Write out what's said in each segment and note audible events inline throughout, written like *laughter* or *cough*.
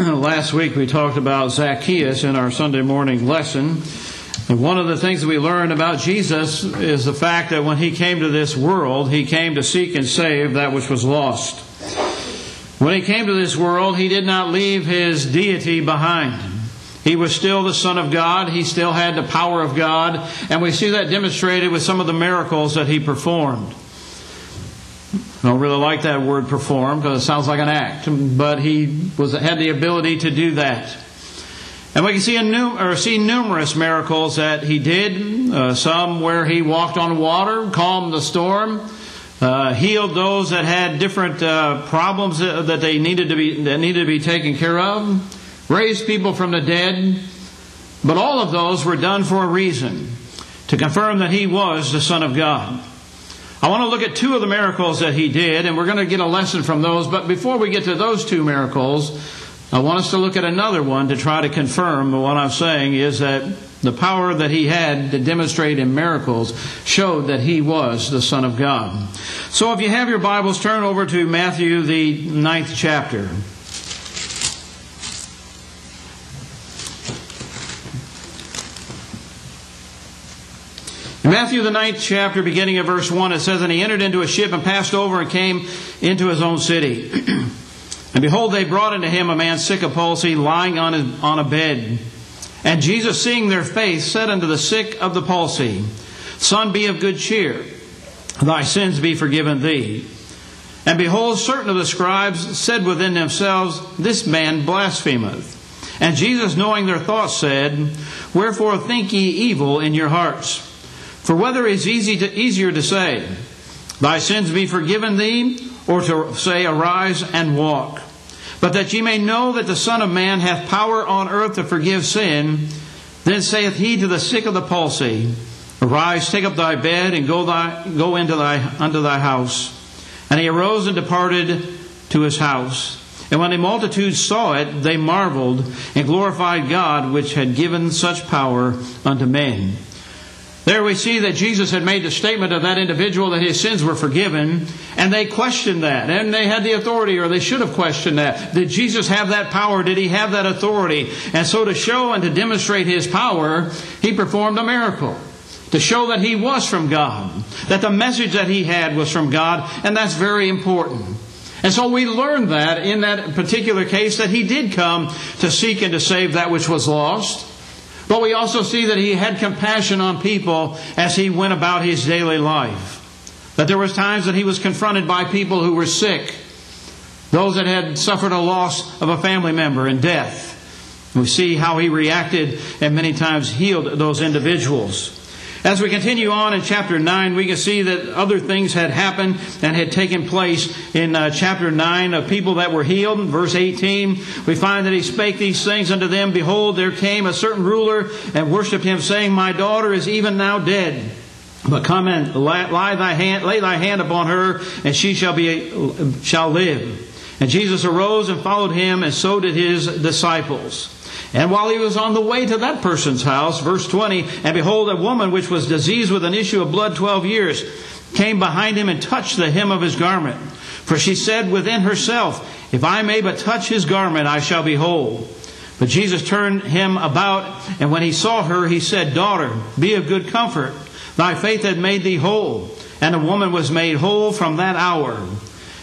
*clears throat* last week we talked about Zacchaeus in our Sunday morning lesson. And one of the things that we learned about Jesus is the fact that when he came to this world, he came to seek and save that which was lost. When he came to this world, he did not leave his deity behind. He was still the Son of God. He still had the power of God. And we see that demonstrated with some of the miracles that he performed. I don't really like that word perform because it sounds like an act, but he was had the ability to do that. And we can see, num- or see numerous miracles that he did. Uh, some where he walked on water, calmed the storm, uh, healed those that had different uh, problems that, that they needed to be that needed to be taken care of, raised people from the dead. But all of those were done for a reason to confirm that he was the Son of God. I want to look at two of the miracles that he did, and we're going to get a lesson from those. But before we get to those two miracles, I want us to look at another one to try to confirm what I'm saying is that the power that he had to demonstrate in miracles showed that he was the Son of God. So if you have your Bibles, turn over to Matthew, the ninth chapter. In Matthew, the ninth chapter, beginning of verse 1, it says, And he entered into a ship and passed over and came into his own city. *clears throat* and behold, they brought unto him a man sick of palsy, lying on, on a bed. And Jesus, seeing their faith, said unto the sick of the palsy, Son, be of good cheer. Thy sins be forgiven thee. And behold, certain of the scribes said within themselves, This man blasphemeth. And Jesus, knowing their thoughts, said, Wherefore think ye evil in your hearts? For whether it's easy to, easier to say, Thy sins be forgiven thee, or to say, Arise and walk. But that ye may know that the Son of Man hath power on earth to forgive sin, then saith he to the sick of the palsy, Arise, take up thy bed, and go, thy, go into thy, unto thy house. And he arose and departed to his house. And when the multitude saw it, they marveled and glorified God, which had given such power unto men. There we see that Jesus had made the statement of that individual that his sins were forgiven, and they questioned that, and they had the authority, or they should have questioned that. Did Jesus have that power? Did he have that authority? And so to show and to demonstrate his power, he performed a miracle. To show that he was from God, that the message that he had was from God, and that's very important. And so we learned that in that particular case that he did come to seek and to save that which was lost. But we also see that he had compassion on people as he went about his daily life. That there was times that he was confronted by people who were sick, those that had suffered a loss of a family member and death. We see how he reacted and many times healed those individuals. As we continue on in chapter 9, we can see that other things had happened and had taken place in uh, chapter 9 of people that were healed. Verse 18, we find that he spake these things unto them. Behold, there came a certain ruler and worshipped him, saying, My daughter is even now dead. But come and lie thy hand, lay thy hand upon her, and she shall be shall live. And Jesus arose and followed him, and so did his disciples. And while he was on the way to that person's house, verse 20, and behold, a woman which was diseased with an issue of blood 12 years came behind him and touched the hem of his garment. For she said within herself, If I may but touch his garment, I shall be whole. But Jesus turned him about, and when he saw her, he said, Daughter, be of good comfort. Thy faith hath made thee whole. And the woman was made whole from that hour.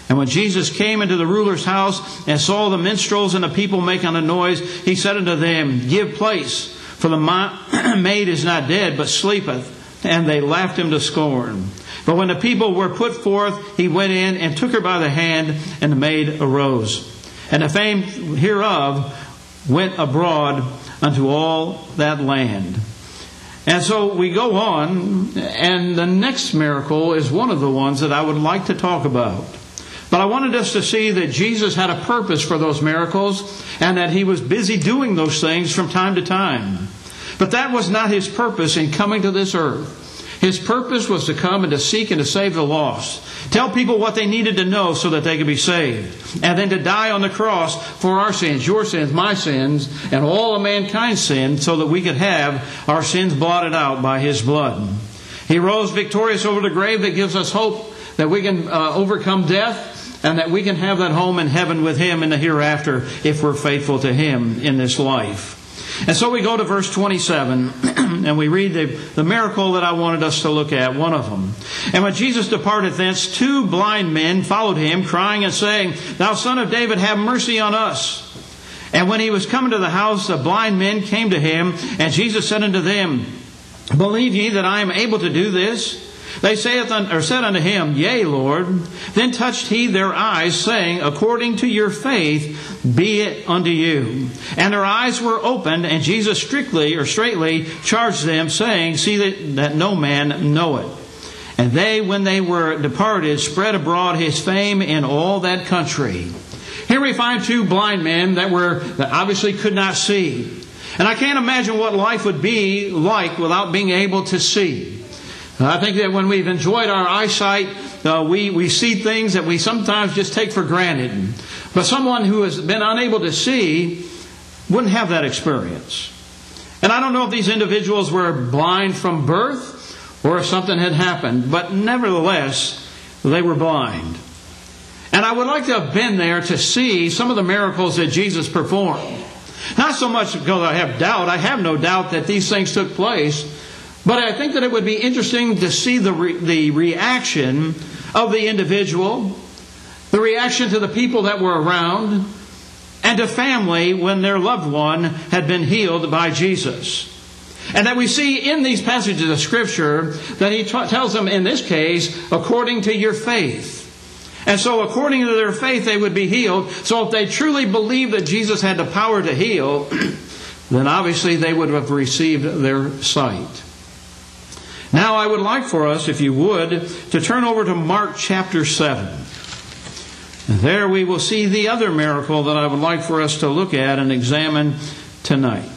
And when Jesus came into the ruler's house and saw the minstrels and the people making a noise, he said unto them, Give place, for the *clears throat* maid is not dead, but sleepeth. And they laughed him to scorn. But when the people were put forth, he went in and took her by the hand, and the maid arose. And the fame hereof went abroad unto all that land. And so we go on, and the next miracle is one of the ones that I would like to talk about. But I wanted us to see that Jesus had a purpose for those miracles and that he was busy doing those things from time to time. But that was not his purpose in coming to this earth. His purpose was to come and to seek and to save the lost. Tell people what they needed to know so that they could be saved. And then to die on the cross for our sins, your sins, my sins, and all of mankind's sins so that we could have our sins blotted out by his blood. He rose victorious over the grave that gives us hope that we can uh, overcome death and that we can have that home in heaven with Him in the hereafter if we're faithful to Him in this life. And so we go to verse 27 *clears throat* and we read the, the miracle that I wanted us to look at, one of them. And when Jesus departed thence, two blind men followed him, crying and saying, Thou son of David, have mercy on us. And when he was coming to the house, the blind men came to him, and Jesus said unto them, Believe ye that I am able to do this? They saith or said unto him, Yea, Lord. Then touched he their eyes, saying, According to your faith be it unto you. And their eyes were opened, and Jesus strictly or straightly charged them, saying, See that, that no man know it. And they, when they were departed, spread abroad his fame in all that country. Here we find two blind men that were that obviously could not see. And I can't imagine what life would be like without being able to see. I think that when we've enjoyed our eyesight, uh, we, we see things that we sometimes just take for granted. But someone who has been unable to see wouldn't have that experience. And I don't know if these individuals were blind from birth or if something had happened, but nevertheless, they were blind. And I would like to have been there to see some of the miracles that Jesus performed. Not so much because I have doubt, I have no doubt that these things took place. But I think that it would be interesting to see the, re- the reaction of the individual, the reaction to the people that were around, and to family when their loved one had been healed by Jesus. And that we see in these passages of Scripture that he t- tells them in this case, according to your faith. And so, according to their faith, they would be healed. So, if they truly believed that Jesus had the power to heal, *clears throat* then obviously they would have received their sight. Now, I would like for us, if you would, to turn over to Mark chapter 7. And there we will see the other miracle that I would like for us to look at and examine tonight.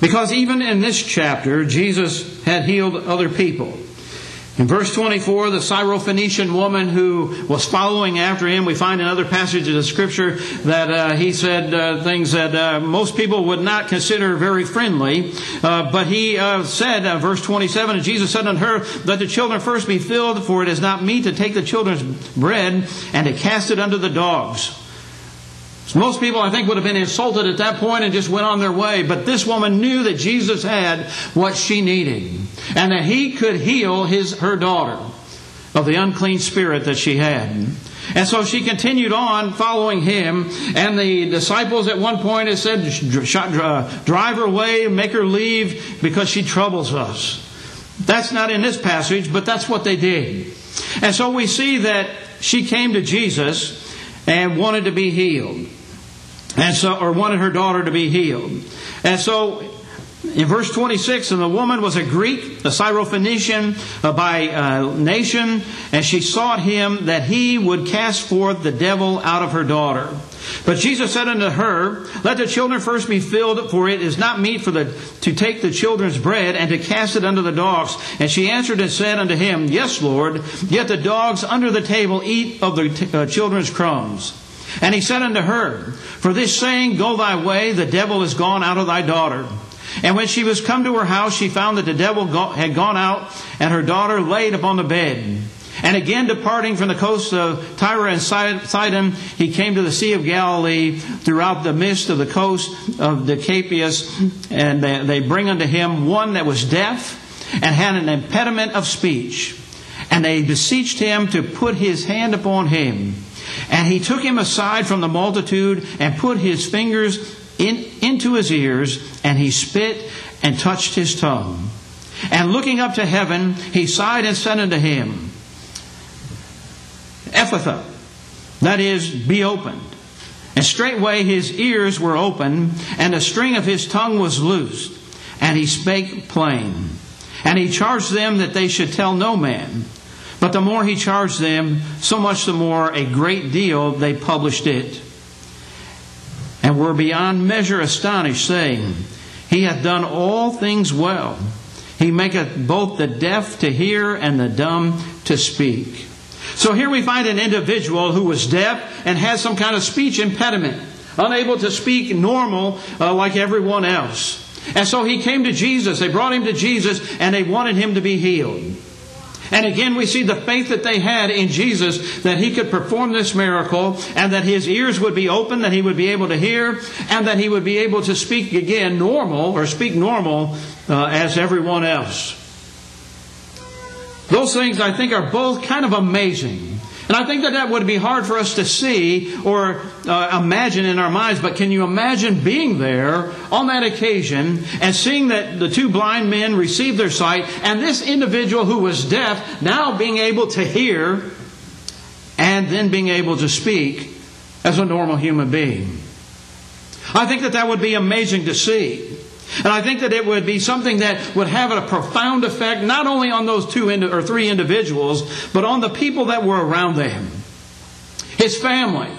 Because even in this chapter, Jesus had healed other people. In verse 24, the Syrophoenician woman who was following after him, we find in other passages of Scripture that uh, he said uh, things that uh, most people would not consider very friendly. Uh, but he uh, said, uh, verse 27, and Jesus said unto her, Let the children first be filled, for it is not meet to take the children's bread and to cast it unto the dogs. Most people, I think, would have been insulted at that point and just went on their way. But this woman knew that Jesus had what she needed and that he could heal his, her daughter of the unclean spirit that she had. And so she continued on following him. And the disciples at one point had said, uh, Drive her away, make her leave because she troubles us. That's not in this passage, but that's what they did. And so we see that she came to Jesus and wanted to be healed. And so, or wanted her daughter to be healed. And so, in verse 26, and the woman was a Greek, a Syrophoenician uh, by uh, nation, and she sought him that he would cast forth the devil out of her daughter. But Jesus said unto her, Let the children first be filled, for it is not meet for the to take the children's bread and to cast it unto the dogs. And she answered and said unto him, Yes, Lord, yet the dogs under the table eat of the t- uh, children's crumbs. And he said unto her, For this saying, Go thy way, the devil is gone out of thy daughter. And when she was come to her house, she found that the devil had gone out, and her daughter laid upon the bed. And again, departing from the coast of Tyre and Sidon, he came to the Sea of Galilee throughout the midst of the coast of Decapolis. And they bring unto him one that was deaf and had an impediment of speech. And they beseeched him to put his hand upon him. And he took him aside from the multitude and put his fingers in, into his ears, and he spit and touched his tongue. And looking up to heaven, he sighed and said unto him, Ephphatha, that is, be opened. And straightway his ears were opened, and the string of his tongue was loosed, and he spake plain. And he charged them that they should tell no man. But the more he charged them, so much the more a great deal they published it. And were beyond measure astonished, saying, He hath done all things well. He maketh both the deaf to hear and the dumb to speak. So here we find an individual who was deaf and has some kind of speech impediment, unable to speak normal uh, like everyone else. And so he came to Jesus. They brought him to Jesus and they wanted him to be healed. And again, we see the faith that they had in Jesus that he could perform this miracle and that his ears would be open, that he would be able to hear, and that he would be able to speak again normal or speak normal uh, as everyone else. Those things I think are both kind of amazing. And I think that that would be hard for us to see or uh, imagine in our minds, but can you imagine being there on that occasion and seeing that the two blind men received their sight and this individual who was deaf now being able to hear and then being able to speak as a normal human being? I think that that would be amazing to see. And I think that it would be something that would have a profound effect not only on those two or three individuals, but on the people that were around them. His family.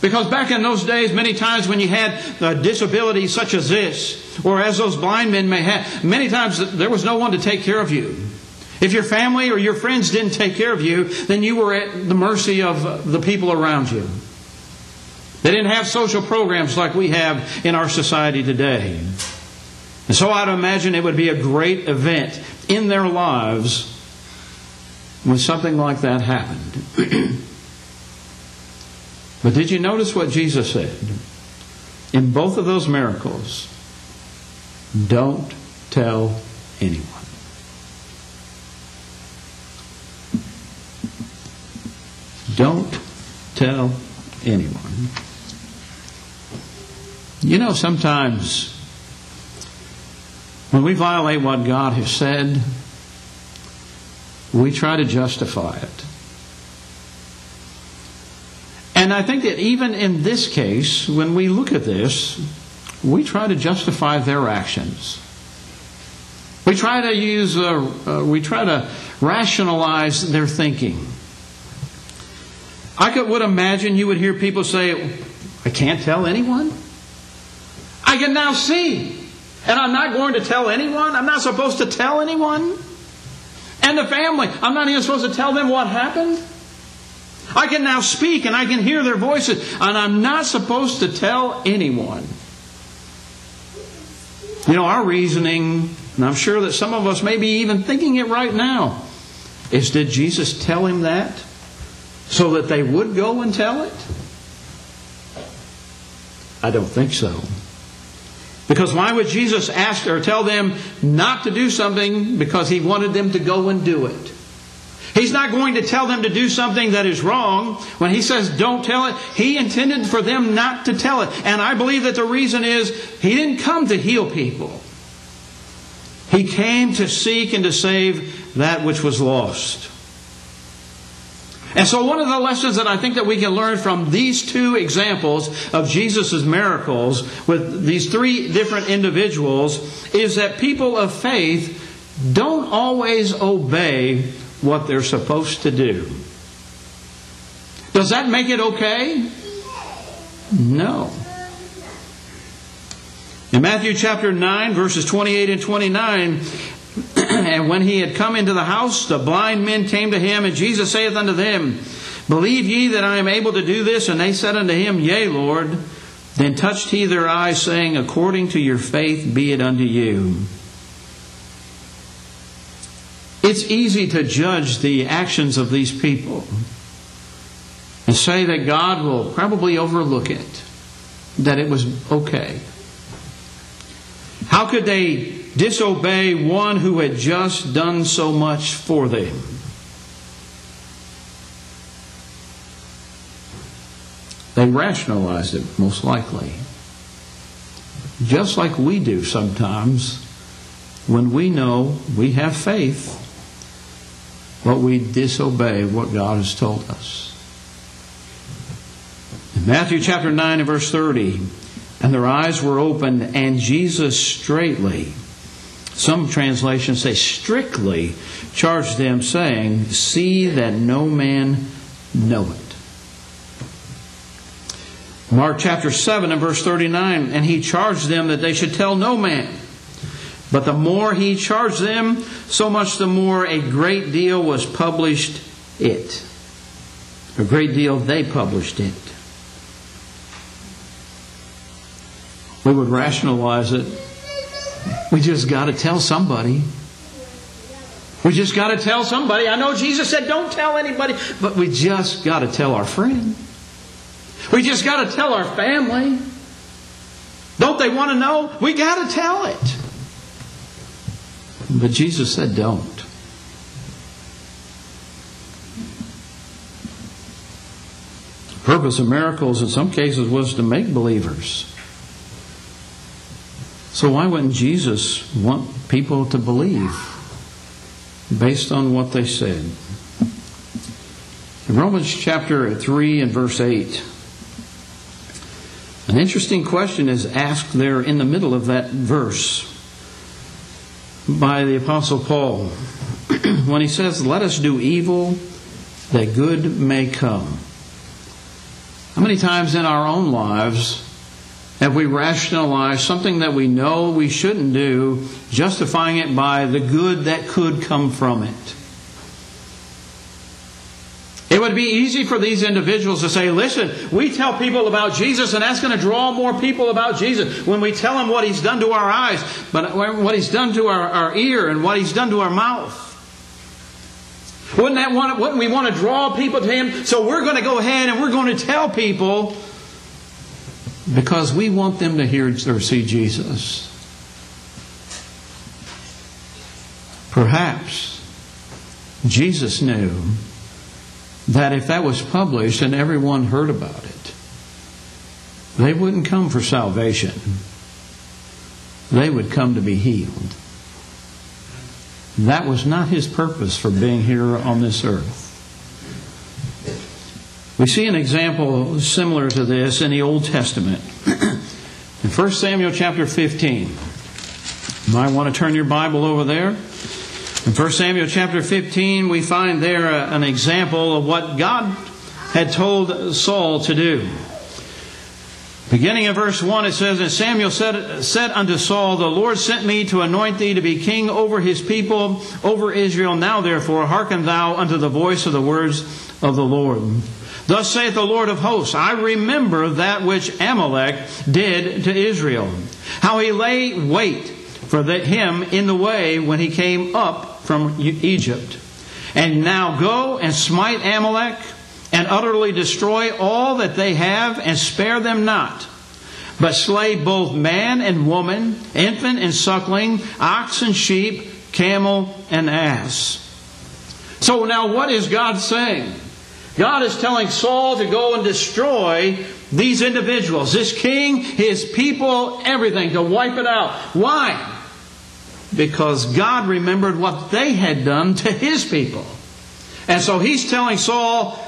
Because back in those days, many times when you had a disability such as this, or as those blind men may have, many times there was no one to take care of you. If your family or your friends didn't take care of you, then you were at the mercy of the people around you. They didn't have social programs like we have in our society today. And so I'd imagine it would be a great event in their lives when something like that happened. *clears throat* but did you notice what Jesus said? In both of those miracles, don't tell anyone. Don't tell anyone. You know, sometimes when we violate what God has said, we try to justify it. And I think that even in this case, when we look at this, we try to justify their actions. We try to use, uh, uh, we try to rationalize their thinking. I could, would imagine you would hear people say, I can't tell anyone. I can now see. And I'm not going to tell anyone. I'm not supposed to tell anyone. And the family, I'm not even supposed to tell them what happened. I can now speak and I can hear their voices, and I'm not supposed to tell anyone. You know, our reasoning, and I'm sure that some of us may be even thinking it right now, is did Jesus tell him that so that they would go and tell it? I don't think so. Because why would Jesus ask or tell them not to do something because he wanted them to go and do it? He's not going to tell them to do something that is wrong. When he says don't tell it, he intended for them not to tell it. And I believe that the reason is he didn't come to heal people. He came to seek and to save that which was lost. And so one of the lessons that I think that we can learn from these two examples of Jesus' miracles with these three different individuals is that people of faith don't always obey what they're supposed to do. Does that make it okay? No. In Matthew chapter 9, verses 28 and 29, and when he had come into the house, the blind men came to him, and Jesus saith unto them, Believe ye that I am able to do this? And they said unto him, Yea, Lord. Then touched he their eyes, saying, According to your faith be it unto you. It's easy to judge the actions of these people and say that God will probably overlook it, that it was okay. How could they disobey one who had just done so much for them. They rationalized it, most likely. Just like we do sometimes when we know we have faith, but we disobey what God has told us. In Matthew chapter 9 and verse 30, and their eyes were opened, and Jesus straightly some translations say strictly charged them, saying, See that no man know it. Mark chapter 7 and verse 39, and he charged them that they should tell no man. But the more he charged them, so much the more a great deal was published it. A great deal they published it. We would rationalize it we just got to tell somebody. We just got to tell somebody. I know Jesus said don't tell anybody, but we just got to tell our friend. We just got to tell our family. Don't they want to know? We got to tell it. But Jesus said don't. The purpose of miracles in some cases was to make believers. So why wouldn't Jesus want people to believe based on what they said? In Romans chapter 3 and verse 8, an interesting question is asked there in the middle of that verse by the Apostle Paul *clears throat* when he says, Let us do evil that good may come. How many times in our own lives have we rationalized something that we know we shouldn't do, justifying it by the good that could come from it? It would be easy for these individuals to say, listen, we tell people about Jesus and that's going to draw more people about Jesus when we tell them what he's done to our eyes, but uh, what he's done to our, our ear and what he's done to our mouth. Wouldn't that want, wouldn't we want to draw people to him? So we're going to go ahead and we're going to tell people because we want them to hear or see Jesus. Perhaps Jesus knew that if that was published and everyone heard about it, they wouldn't come for salvation. They would come to be healed. That was not his purpose for being here on this earth. We see an example similar to this in the Old Testament. in 1 Samuel chapter 15. You might want to turn your Bible over there. In 1 Samuel chapter 15, we find there an example of what God had told Saul to do. Beginning in verse 1, it says, And Samuel said, said unto Saul, The Lord sent me to anoint thee to be king over his people, over Israel. Now therefore, hearken thou unto the voice of the words of the Lord. Thus saith the Lord of hosts, I remember that which Amalek did to Israel, how he lay wait for him in the way when he came up from Egypt. And now go and smite Amalek and utterly destroy all that they have and spare them not. But slay both man and woman, infant and suckling, ox and sheep, camel and ass. So now what is God saying? God is telling Saul to go and destroy these individuals, this king, his people, everything, to wipe it out. Why? Because God remembered what they had done to his people. And so he's telling Saul,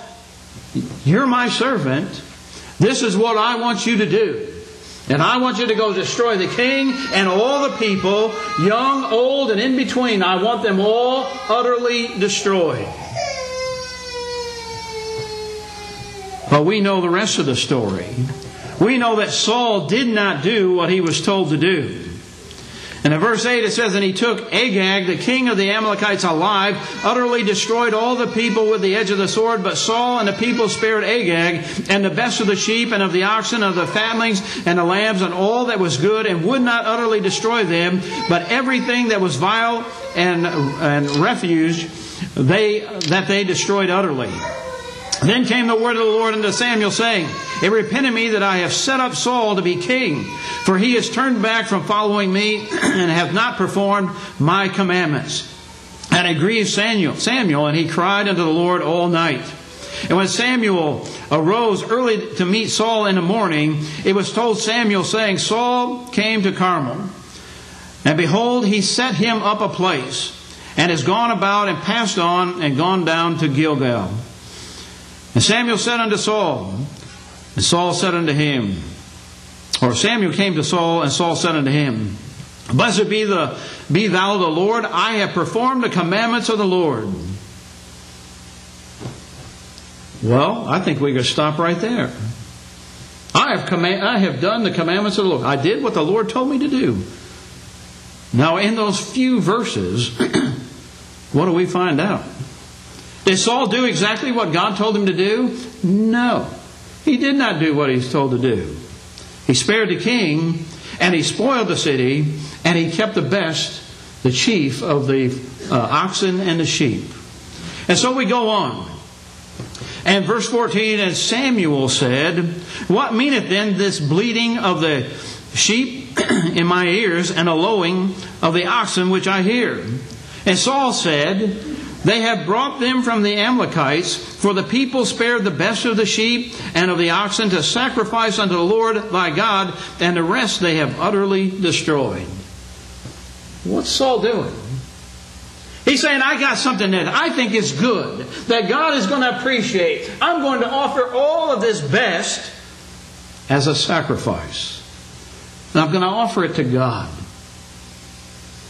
You're my servant. This is what I want you to do. And I want you to go destroy the king and all the people, young, old, and in between. I want them all utterly destroyed. But we know the rest of the story. We know that Saul did not do what he was told to do. And in verse 8 it says, And he took Agag, the king of the Amalekites, alive, utterly destroyed all the people with the edge of the sword. But Saul and the people spared Agag, and the best of the sheep, and of the oxen, and of the fatlings, and the lambs, and all that was good, and would not utterly destroy them. But everything that was vile and, and refuge, they, that they destroyed utterly. Then came the word of the Lord unto Samuel, saying, It repented me that I have set up Saul to be king, for he has turned back from following me, *clears throat* and hath not performed my commandments. And it grieved Samuel, Samuel, and he cried unto the Lord all night. And when Samuel arose early to meet Saul in the morning, it was told Samuel, saying, Saul came to Carmel, and behold, he set him up a place, and has gone about and passed on and gone down to Gilgal. And Samuel said unto Saul, and Saul said unto him, or Samuel came to Saul, and Saul said unto him, Blessed be, the, be thou the Lord, I have performed the commandments of the Lord. Well, I think we could stop right there. I have, command, I have done the commandments of the Lord. I did what the Lord told me to do. Now, in those few verses, *clears throat* what do we find out? Did Saul do exactly what God told him to do? No. He did not do what he's told to do. He spared the king, and he spoiled the city, and he kept the best the chief of the uh, oxen and the sheep. And so we go on. And verse 14, and Samuel said, What meaneth then this bleating of the sheep *clears throat* in my ears and a lowing of the oxen which I hear? And Saul said, They have brought them from the Amalekites, for the people spared the best of the sheep and of the oxen to sacrifice unto the Lord thy God, and the rest they have utterly destroyed. What's Saul doing? He's saying, I got something that I think is good, that God is going to appreciate. I'm going to offer all of this best as a sacrifice. And I'm going to offer it to God.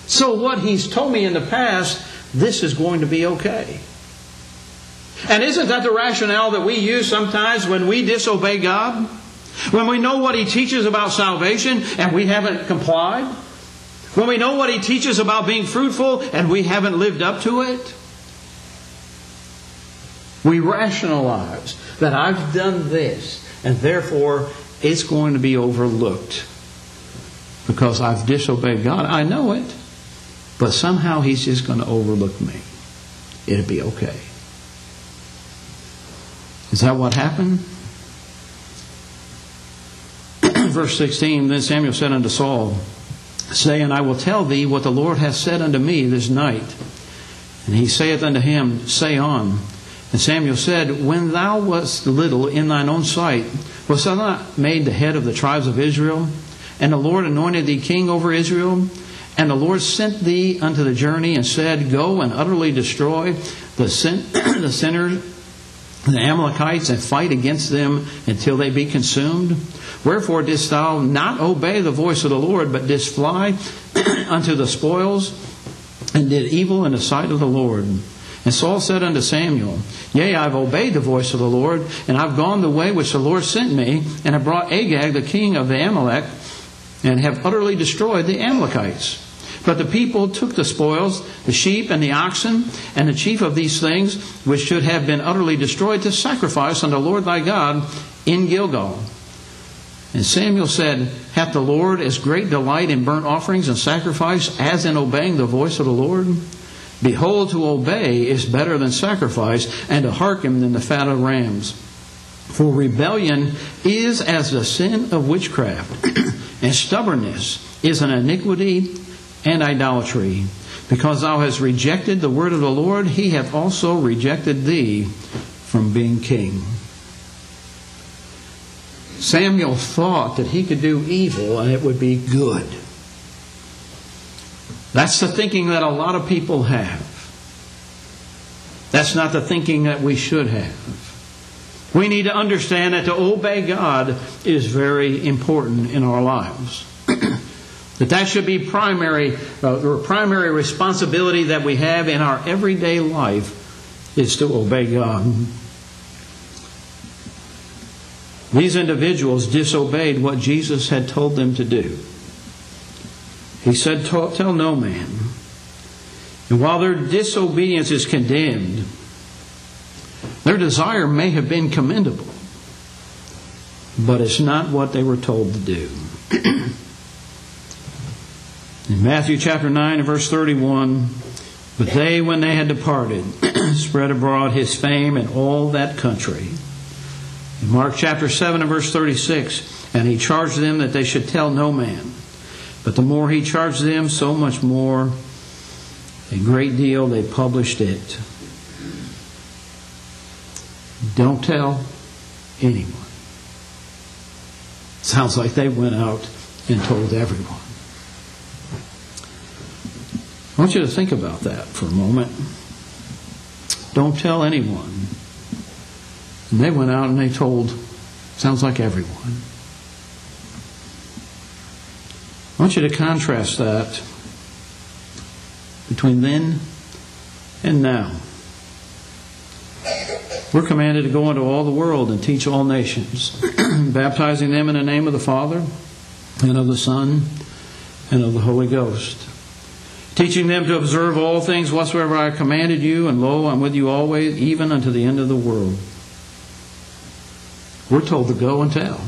So, what He's told me in the past, this is going to be okay. And isn't that the rationale that we use sometimes when we disobey God? When we know what He teaches about salvation and we haven't complied? When we know what he teaches about being fruitful and we haven't lived up to it, we rationalize that I've done this and therefore it's going to be overlooked because I've disobeyed God. I know it, but somehow he's just going to overlook me. It'll be okay. Is that what happened? *clears throat* Verse 16 Then Samuel said unto Saul, saying, I will tell thee what the Lord hath said unto me this night. And he saith unto him, Say on. And Samuel said, When thou wast little in thine own sight, wast thou not made the head of the tribes of Israel? And the Lord anointed thee king over Israel? And the Lord sent thee unto the journey and said, Go and utterly destroy the, sin- *clears throat* the sinners, the Amalekites, and fight against them until they be consumed? Wherefore didst thou not obey the voice of the Lord, but didst fly *clears throat* unto the spoils, and did evil in the sight of the Lord? And Saul said unto Samuel, Yea, I've obeyed the voice of the Lord, and I've gone the way which the Lord sent me, and have brought Agag, the king of the Amalek, and have utterly destroyed the Amalekites. But the people took the spoils, the sheep and the oxen, and the chief of these things, which should have been utterly destroyed, to sacrifice unto the Lord thy God in Gilgal. And Samuel said, Hath the Lord as great delight in burnt offerings and sacrifice as in obeying the voice of the Lord? Behold, to obey is better than sacrifice, and to hearken than the fat of rams. For rebellion is as the sin of witchcraft, *clears throat* and stubbornness is an iniquity and idolatry. Because thou hast rejected the word of the Lord, he hath also rejected thee from being king. Samuel thought that he could do evil and it would be good. That's the thinking that a lot of people have. That's not the thinking that we should have. We need to understand that to obey God is very important in our lives. That that should be primary, uh, the primary responsibility that we have in our everyday life is to obey God. These individuals disobeyed what Jesus had told them to do. He said, Tell no man. And while their disobedience is condemned, their desire may have been commendable, but it's not what they were told to do. *clears throat* In Matthew chapter 9 and verse 31, but they, when they had departed, *clears throat* spread abroad his fame in all that country. In Mark chapter 7 and verse 36, and he charged them that they should tell no man. But the more he charged them, so much more, a great deal they published it. Don't tell anyone. Sounds like they went out and told everyone. I want you to think about that for a moment. Don't tell anyone. And they went out and they told, sounds like everyone. I want you to contrast that between then and now. We're commanded to go into all the world and teach all nations, *clears throat* baptizing them in the name of the Father and of the Son and of the Holy Ghost, teaching them to observe all things whatsoever I commanded you, and lo, I'm with you always, even unto the end of the world. We're told to go and tell.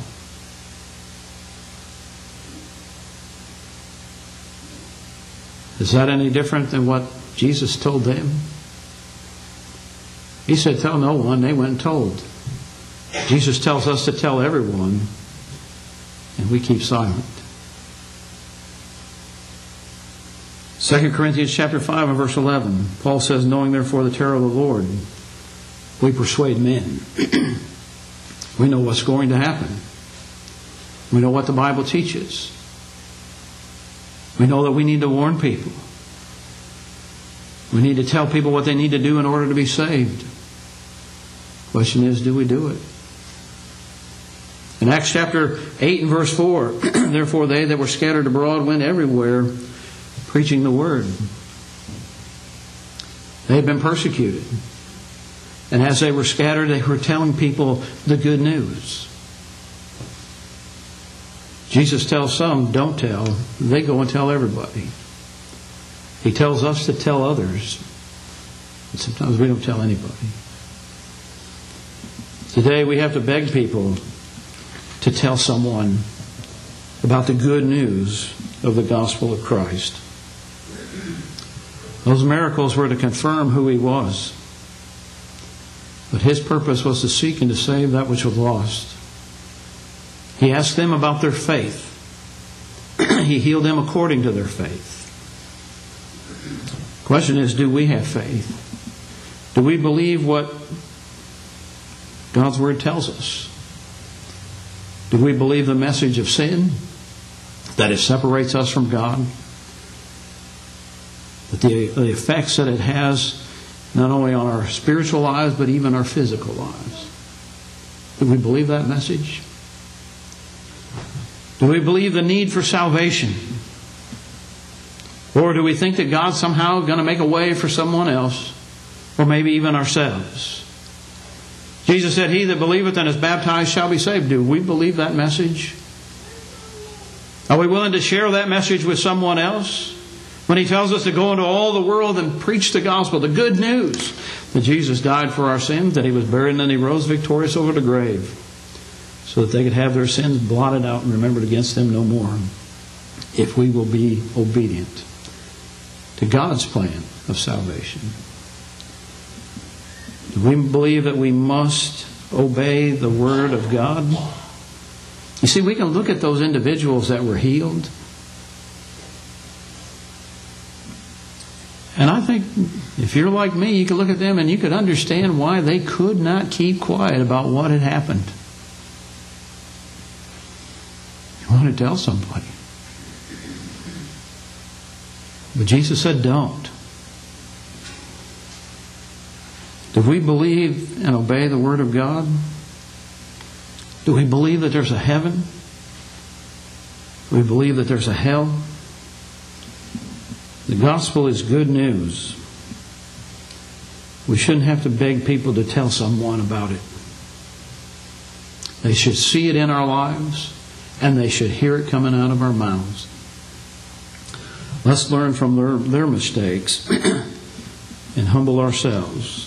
Is that any different than what Jesus told them? He said, Tell no one. They went and told. Jesus tells us to tell everyone, and we keep silent. 2 Corinthians chapter 5 and verse 11, Paul says, Knowing therefore the terror of the Lord, we persuade men. we know what's going to happen. We know what the Bible teaches. We know that we need to warn people. We need to tell people what they need to do in order to be saved. Question is, do we do it? In Acts chapter 8 and verse 4, *clears throat* therefore they that were scattered abroad went everywhere preaching the word. They had been persecuted. And as they were scattered, they were telling people the good news. Jesus tells some, don't tell. They go and tell everybody. He tells us to tell others. But sometimes we don't tell anybody. Today we have to beg people to tell someone about the good news of the gospel of Christ. Those miracles were to confirm who he was. But his purpose was to seek and to save that which was lost. He asked them about their faith. *clears throat* he healed them according to their faith. Question is, do we have faith? Do we believe what God's Word tells us? Do we believe the message of sin? That it separates us from God? That the, the effects that it has not only on our spiritual lives, but even our physical lives. Do we believe that message? Do we believe the need for salvation? Or do we think that God's somehow going to make a way for someone else, or maybe even ourselves? Jesus said, He that believeth and is baptized shall be saved. Do we believe that message? Are we willing to share that message with someone else? When He tells us to go into all the world and preach the gospel, the good news that Jesus died for our sins, that He was buried, and then He rose victorious over the grave so that they could have their sins blotted out and remembered against them no more if we will be obedient to God's plan of salvation. Do we believe that we must obey the Word of God? You see, we can look at those individuals that were healed. And I think if you're like me, you could look at them and you could understand why they could not keep quiet about what had happened. You want to tell somebody. But Jesus said, don't. Do we believe and obey the Word of God? Do we believe that there's a heaven? Do we believe that there's a hell? The gospel is good news. We shouldn't have to beg people to tell someone about it. They should see it in our lives and they should hear it coming out of our mouths. Let's learn from their, their mistakes and humble ourselves.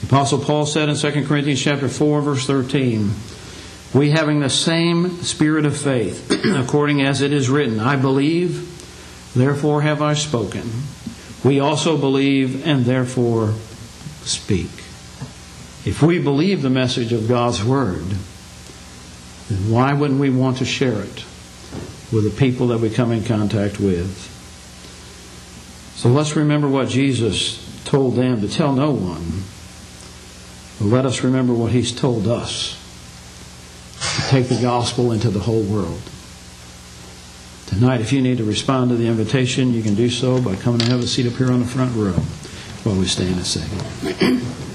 The Apostle Paul said in 2 Corinthians chapter 4, verse 13, We having the same spirit of faith, *clears throat* according as it is written, I believe, therefore have I spoken. We also believe and therefore speak. If we believe the message of God's Word, then why wouldn't we want to share it with the people that we come in contact with? So let's remember what Jesus told them to tell no one. But let us remember what He's told us to take the gospel into the whole world. Tonight, if you need to respond to the invitation, you can do so by coming and have a seat up here on the front row while we stand and sing.